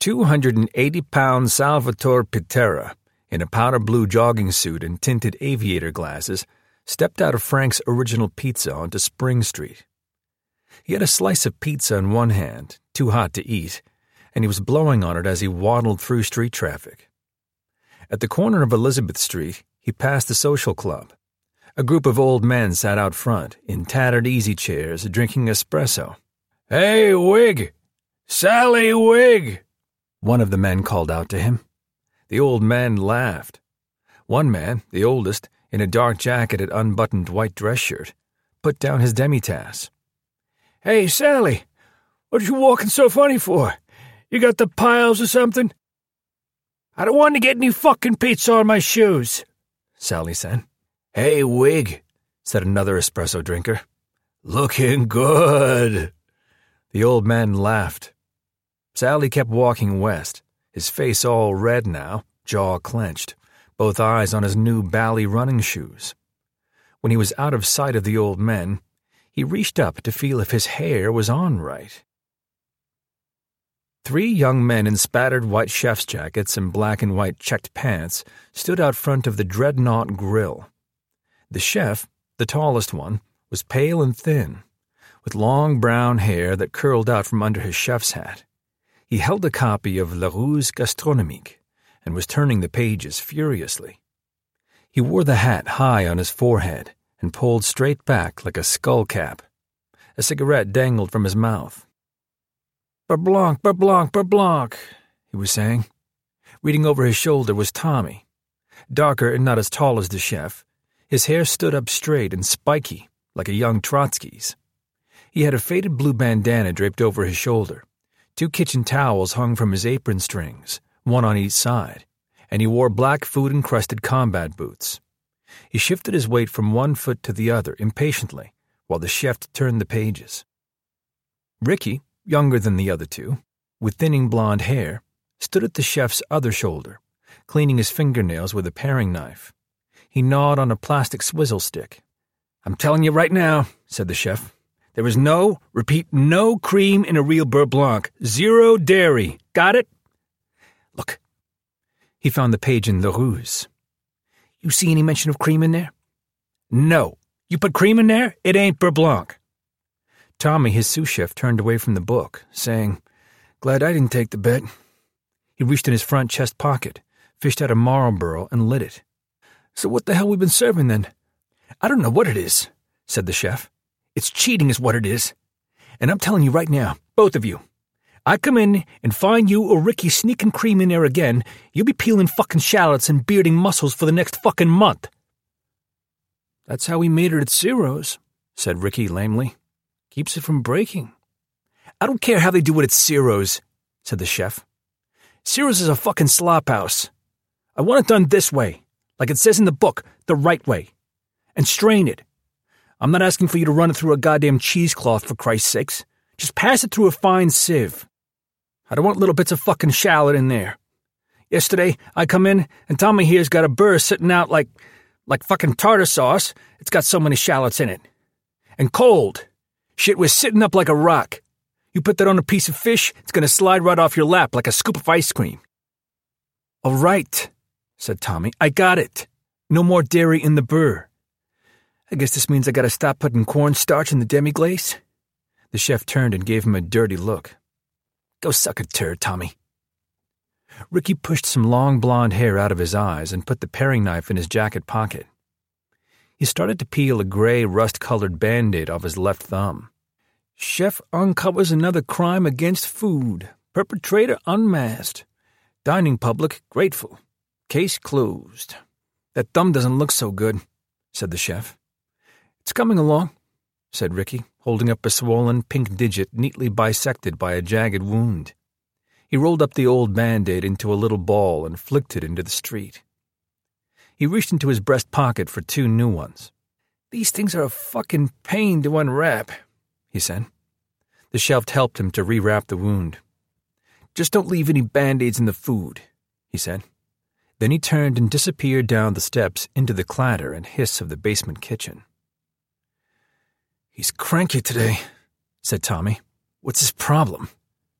280 pound Salvatore Pitera, in a powder blue jogging suit and tinted aviator glasses, stepped out of Frank's original pizza onto Spring Street. He had a slice of pizza in one hand, too hot to eat, and he was blowing on it as he waddled through street traffic. At the corner of Elizabeth Street, he passed the social club. A group of old men sat out front, in tattered easy chairs, drinking espresso. Hey, Wig! Sally Wig! One of the men called out to him. The old man laughed. One man, the oldest, in a dark jacket and unbuttoned white dress shirt, put down his demitasse. Hey, Sally, what you walking so funny for? You got the piles or something? I don't want to get any fucking pizza on my shoes, Sally said. Hey, Wig, said another espresso drinker. Looking good. The old man laughed. Sally kept walking west, his face all red now, jaw clenched, both eyes on his new bally running shoes. When he was out of sight of the old men, he reached up to feel if his hair was on right. Three young men in spattered white chef's jackets and black and white checked pants stood out front of the Dreadnought Grill. The chef, the tallest one, was pale and thin, with long brown hair that curled out from under his chef's hat. He held a copy of Larousse Gastronomique and was turning the pages furiously. He wore the hat high on his forehead and pulled straight back like a skull cap. A cigarette dangled from his mouth. Beurre Blanc, Berblanc, Beurre Blanc, he was saying. Reading over his shoulder was Tommy. Darker and not as tall as the chef, his hair stood up straight and spiky, like a young Trotsky's. He had a faded blue bandana draped over his shoulder. Two kitchen towels hung from his apron strings, one on each side, and he wore black food encrusted combat boots. He shifted his weight from one foot to the other impatiently while the chef turned the pages. Ricky, younger than the other two, with thinning blonde hair, stood at the chef's other shoulder, cleaning his fingernails with a paring knife. He gnawed on a plastic swizzle stick. I'm telling you right now, said the chef, there is no, repeat, no cream in a real Beurre Blanc. Zero dairy. Got it? Look. He found the page in Larousse. You see any mention of cream in there? No. You put cream in there? It ain't Beurre Blanc. Tommy, his sous chef, turned away from the book, saying, Glad I didn't take the bet. He reached in his front chest pocket, fished out a Marlboro, and lit it. So what the hell we been serving then? I don't know what it is, said the chef. It's cheating is what it is. And I'm telling you right now, both of you, I come in and find you or Ricky sneaking cream in there again, you'll be peeling fucking shallots and bearding mussels for the next fucking month. That's how we made it at Ciro's, said Ricky lamely. Keeps it from breaking. I don't care how they do it at Ciro's, said the chef. Ciro's is a fucking slop house. I want it done this way, like it says in the book, the right way. And strain it. I'm not asking for you to run it through a goddamn cheesecloth, for Christ's sakes. Just pass it through a fine sieve. I don't want little bits of fucking shallot in there. Yesterday, I come in, and Tommy here's got a beurre sitting out like, like fucking tartar sauce. It's got so many shallots in it. And cold. Shit was sitting up like a rock. You put that on a piece of fish, it's gonna slide right off your lap like a scoop of ice cream. All right, said Tommy. I got it. No more dairy in the beurre. I guess this means I gotta stop putting cornstarch in the demi glace? The chef turned and gave him a dirty look. Go suck a turd, Tommy. Ricky pushed some long blonde hair out of his eyes and put the paring knife in his jacket pocket. He started to peel a gray, rust colored band aid off his left thumb. Chef uncovers another crime against food. Perpetrator unmasked. Dining public grateful. Case closed. That thumb doesn't look so good, said the chef. It's coming along, said Ricky, holding up a swollen pink digit neatly bisected by a jagged wound. He rolled up the old band aid into a little ball and flicked it into the street. He reached into his breast pocket for two new ones. These things are a fucking pain to unwrap, he said. The chef helped him to rewrap the wound. Just don't leave any band aids in the food, he said. Then he turned and disappeared down the steps into the clatter and hiss of the basement kitchen. He's cranky today, said Tommy. What's his problem?